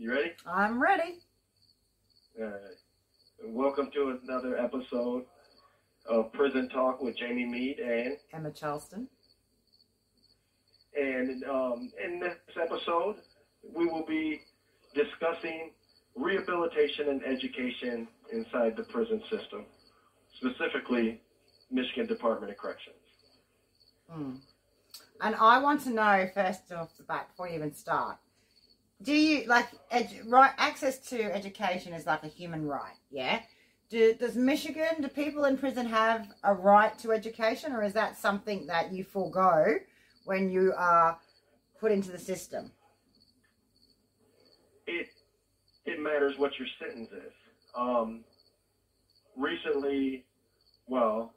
You ready? I'm ready. All right. Welcome to another episode of Prison Talk with Jamie Meade and Emma Charleston. and um, in this episode we will be discussing rehabilitation and education inside the prison system, specifically Michigan Department of Corrections. Hmm. And I want to know first off the bat before you even start. Do you like right access to education is like a human right? Yeah. Do, does Michigan, do people in prison have a right to education, or is that something that you forego when you are put into the system? It it matters what your sentence is. Um, recently, well,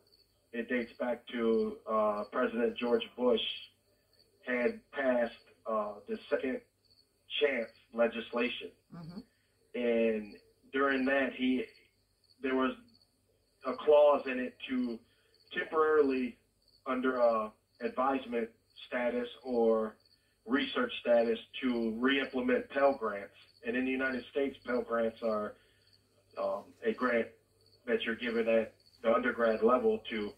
it dates back to uh, President George Bush had passed uh, the second chance legislation, hmm and during that he there was a clause in it to temporarily under uh, advisement status or research status to re-implement Pell Grants. And in the United States, Pell Grants are um, a grant that you're given at the undergrad level to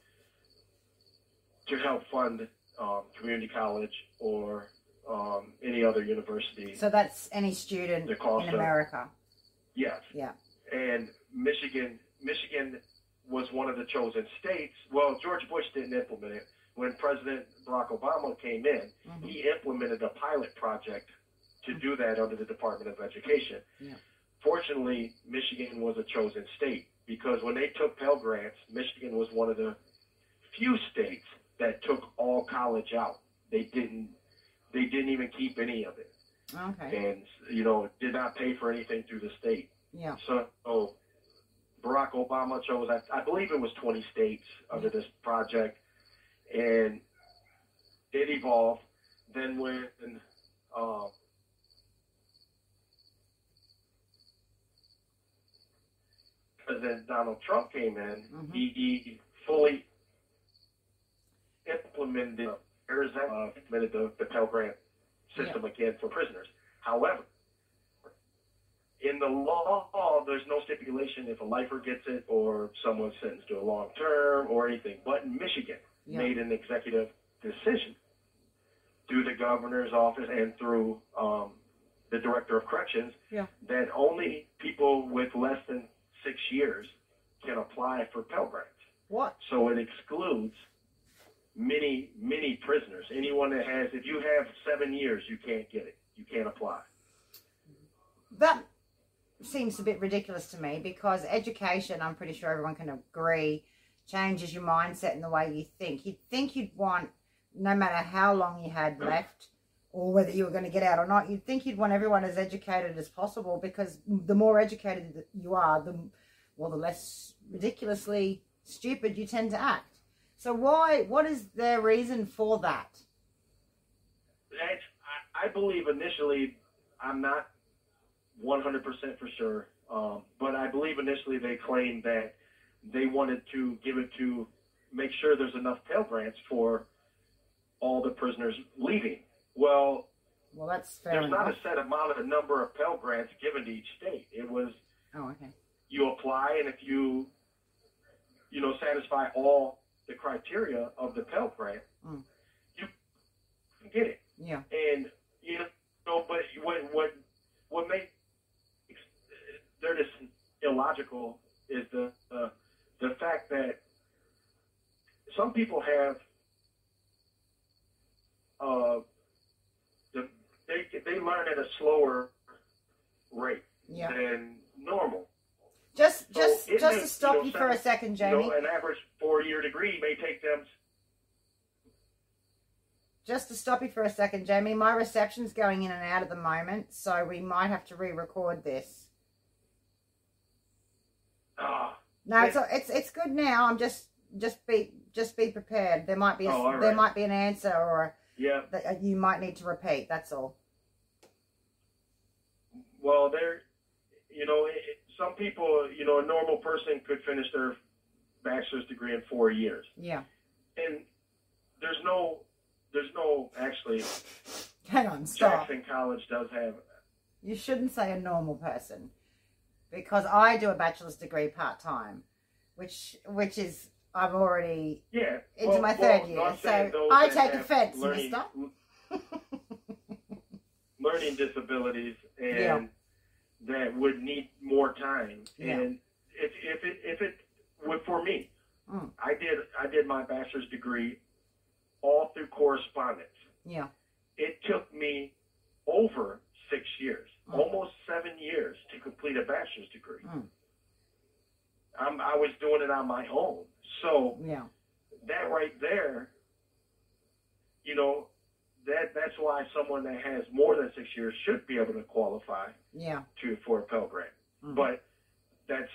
to help fund um, community college or um, any other university. So that's any student in of- America. Yes. Yeah. And Michigan, Michigan was one of the chosen states. Well, George Bush didn't implement it. When President Barack Obama came in, Mhm. he implemented a pilot project to do that under the Department of Education. Yeah. Fortunately, Michigan was a chosen state because when they took Pell Grants, Michigan was one of the few states that took all college out. They didn't. They didn't even keep any of it, Okay. and you know, did not pay for anything through the state. Yeah. So oh, Barack Obama chose, I, I believe it was 20 states under this project, and it evolved. Then when uh, President Donald Trump came in, Mhm. he, he fully implemented Arizona, uh, implemented the, the Pell Grant system again for prisoners. However, in the law, there's no stipulation if a lifer gets it or someone's sentenced to a long term or anything. But Michigan Yeah. made an executive decision through the governor's office and through um, the director of corrections Yeah. that only people with less than six years can apply for Pell Grants. What? So it excludes many, many prisoners. Anyone that has, if you have seven years, you can't get it. You can't apply. That seems a bit ridiculous to me because education, I'm pretty sure everyone can agree, changes your mindset and the way you think. You'd think you'd want, no matter how long you had left or whether you were going to get out or not, you'd think you'd want everyone as educated as possible because the more educated you are, the well, the less ridiculously stupid you tend to act. So why? What is their reason for that? That's, I, I believe initially, I'm not 100% for sure, um, but I believe initially they claimed that they wanted to give it to make sure there's enough Pell Grants for all the prisoners leaving. Well, Well, that's fair there's enough. not a set amount of the number of Pell Grants given to each state. It was oh, okay. you apply, and if you, you know, satisfy all the criteria of the Pell Grant, Mm. you can get it. Yeah. And you know, but what what what makes they're just illogical is the uh, the fact that some people have uh, the, they they learn at a slower rate Yeah. than normal. Just, So just, may- to stop you know, you for a second, You Jamie. know, an average four-year degree may take them. Just to stop you for a second, Jamie. My reception's going in and out at the moment, so we might have to re-record this. Ah, No, it's it's it's good now. I'm just just be just be prepared. There might be a, Oh, all there might be an answer or yeah. that uh, you might need to repeat. That's all. Well, there, you know, it- some people, you know, a normal person could finish their bachelor's degree in four years, Yeah. and there's no, there's no actually. Hang on. Stop. Jackson College does have You shouldn't say a normal person because I do a bachelor's degree part time, which which is I'm already Yeah. into well- my third no, year, so I take have offense, learning, Mister. learning disabilities and Yeah. That would need more time. Yeah. And if if it if it would for me, Mm. I did I did my bachelor's degree all through correspondence. Yeah, It took me over six years, Mm. almost seven years to complete a bachelor's degree. Mm. I'm, I was doing it on my own. So yeah, that right there, you know, that that's why someone that has more than six years should be able to qualify yeah. to for a Pell Grant. Mm. But that's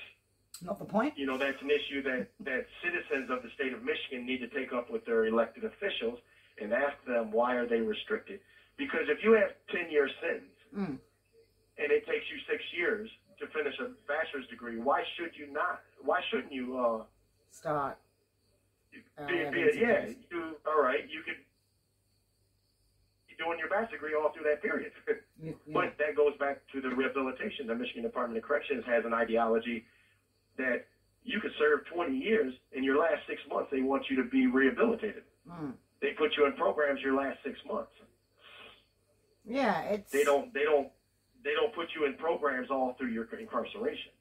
Not the point. you know that's an issue that that citizens of the state of Michigan need to take up with their elected officials and ask them why are they restricted? Because if you have ten year sentence Mm. and it takes you six years to finish a bachelor's degree, why should you not? Why shouldn't you? Uh, Start. Uh, be, yeah, be, yeah, you all right? You could doing your bachelor's degree all through that period. Yeah. But that goes back to the rehabilitation. The Michigan Department of Corrections has an ideology that you could serve 20 years in your last six months. They want you to be rehabilitated. Mm. They put you in programs your last six months. Yeah, it's. They don't. They don't. They don't put you in programs all through your incarceration.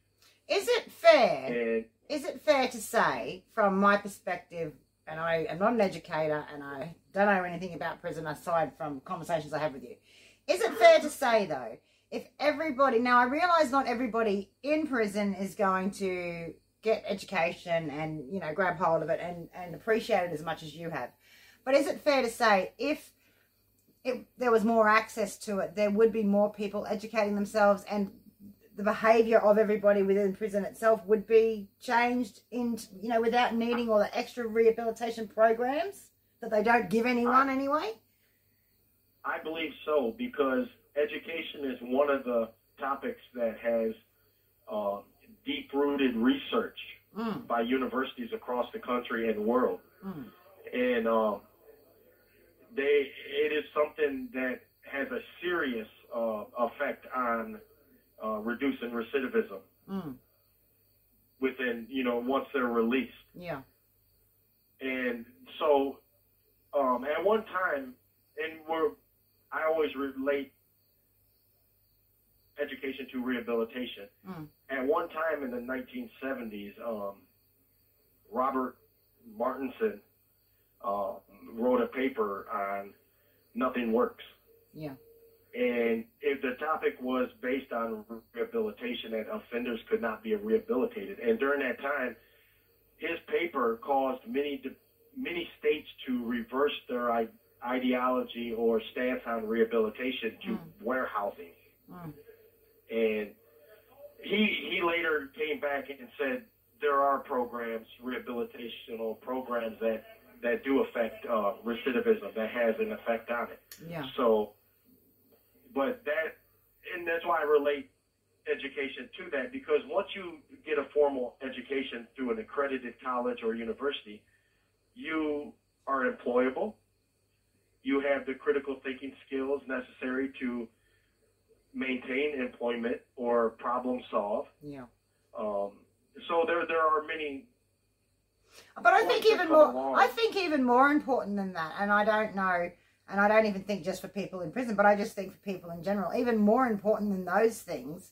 Is it fair? And Is it fair to say, from my perspective, and I am not an educator and I don't know anything about prison aside from conversations I have with you, is it fair to say though, if everybody now I realise not everybody in prison is going to get education and you know grab hold of it and and appreciate it as much as you have, but is it fair to say if if there was more access to it, there would be more people educating themselves and the behavior of everybody within prison itself would be changed in you know without needing all the extra rehabilitation programs that they don't give anyone anyway? I believe so because education is one of the topics that has uh, deep-rooted research mm, by universities across the country and world. mm, and um, they it is something that has a serious uh, effect on uh, reducing recidivism mm, within you know once they're released. yeah And so um, at one time, and we're I always relate education to rehabilitation. Mm. At one time in the 1970s, um, Robert Martinson uh, wrote a paper on nothing works. yeah And if the topic was based on rehabilitation, that offenders could not be rehabilitated. And during that time, his paper caused many many states to reverse their ideology or stance on rehabilitation to Mm. warehousing. mm, And he he later came back and said there are programs, rehabilitational programs that that do affect uh, recidivism, that has an effect on it. yeah So, but that, and that's why I relate education to that because once you get a formal education through an accredited college or university, you are employable. You have the critical thinking skills necessary to maintain employment or problem solve. yeah Um, so there, there are many. but i think even more along. i think even more important than that and i don't know and i don't even think just for people in prison but i just think for people in general even more important than those things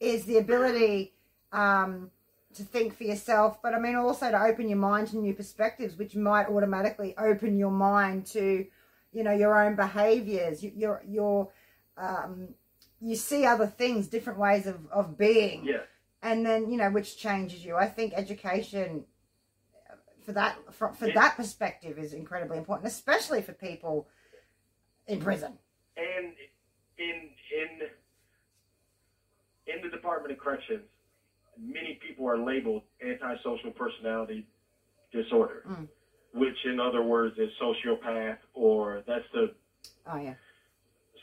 is the ability um, to think for yourself, but I mean also to open your mind to new perspectives, which might automatically open your mind to, you know, your own behaviors. You, your your um, you see other things, different ways of of being, Yeah. and then you know which changes you. I think education for that for, for It- that perspective is incredibly important, especially for people in prison. And in in in the Department of Corrections, many people are labeled antisocial personality disorder, Mm. which in other words is sociopath, or that's the Oh yeah,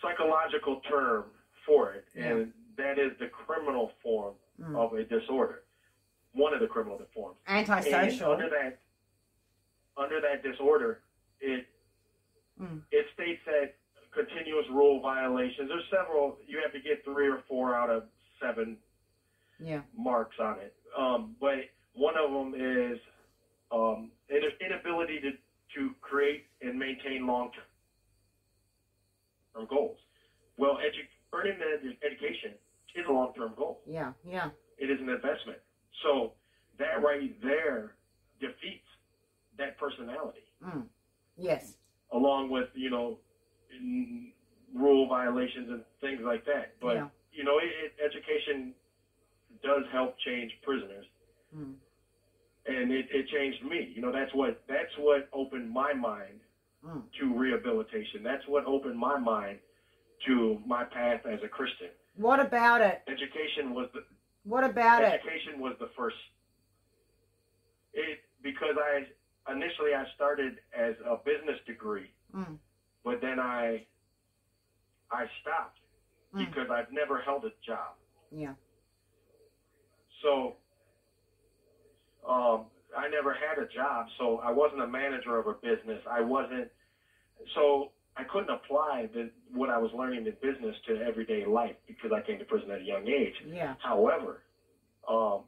psychological term for it, Yeah. and that is the criminal form Mm. of a disorder, one of the criminal forms. And antisocial. under that, under that disorder, it Mm. it states that continuous rule violations. There's several. You have to get three or four out of seven Yeah. marks on it. Um, but one of them is um, in- inability to, to create and maintain long-term goals. Well, edu- earning the education is a long-term goal. Yeah. Yeah. It is an investment. So that right there defeats that personality, Mm. Yes. along with you know rule violations and things like that. But Yeah. you know, it, it, education does help change prisoners. Mm. and it, it changed me. You know, that's what that's what opened my mind Mm. to rehabilitation. That's what opened my mind to my path as a Christian. What about it? Education was the What about it? education was the first. It because I initially I started as a business degree, Mm. but then I I stopped Mm. because I've never held a job. Yeah. So um, I never had a job, so I wasn't a manager of a business. I wasn't, so I couldn't apply the, what I was learning in business to everyday life because I came to prison at a young age. Yeah. However, um,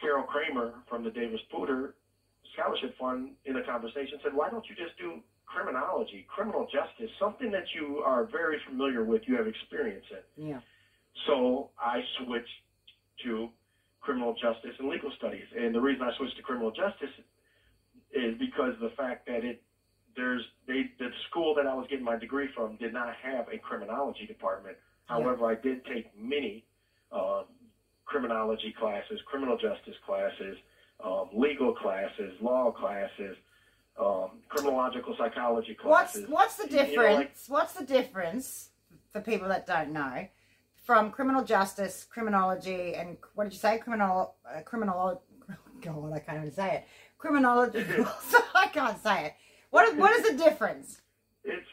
Carol Kramer from the Davis Putter Scholarship Fund in a conversation said, why don't you just do criminology, criminal justice, something that you are very familiar with, you have experience in. Yeah. So I switched to criminal justice and legal studies. And the reason I switched to criminal justice is because the fact that it there's they the school that I was getting my degree from did not have a criminology department. However, I did take many um, criminology classes, criminal justice classes, um, legal classes, law classes, um, criminological psychology What's classes. what's the You know, difference? like- what's the difference for people that don't know from criminal justice, criminology, and what did you say? Criminal, uh, criminal. God, I can't even say it. Criminology. I can't say it. What is, what is the difference? It's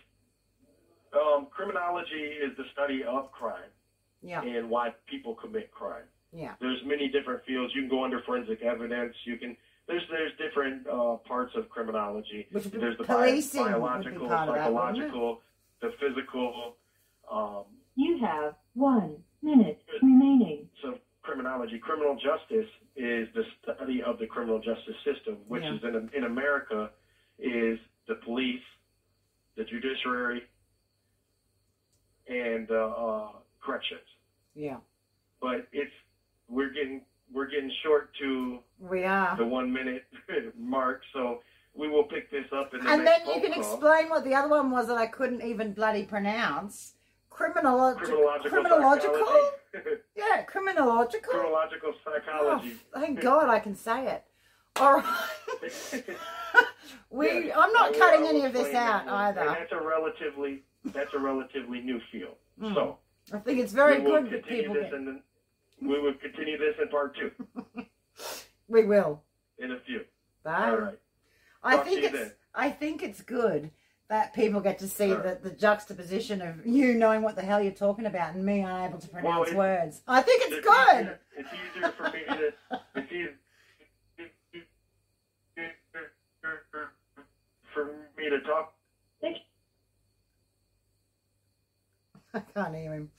um, criminology is the study of crime Yeah. and why people commit crime. Yeah. There's many different fields. You can go under forensic evidence. You can there's there's different uh, parts of criminology. Which would be There's the bio- policing would be biological, part of that, wouldn't it? psychological, the physical. Um, You have one minute remaining. so criminology, criminal justice is the study of the criminal justice system, which Yeah. is in in America is the police, the judiciary, and uh, uh, corrections. Yeah. But it's we're getting we're getting short to We are. the one minute mark, so we will pick this up in the And then you can call. explain what the other one was that I couldn't even bloody pronounce. Criminolo- criminological criminological? Yeah, criminological. criminological Oh, psychology. thank God I can say it. All right. we, Yes, I'm not will- cutting any of this out that one. And either. that's a relatively that's a relatively new field. Mm. So I think it's very good that people this get. in the, we will continue this in part two We will. in a few. Bye. All right. I Talk think it's. then. I think it's good that people get to see right. the, the juxtaposition of you knowing what the hell you're talking about and me unable to pronounce it- words. I think it's It's good. easier- It's easier for me to. It's easier for me to talk I can't hear him.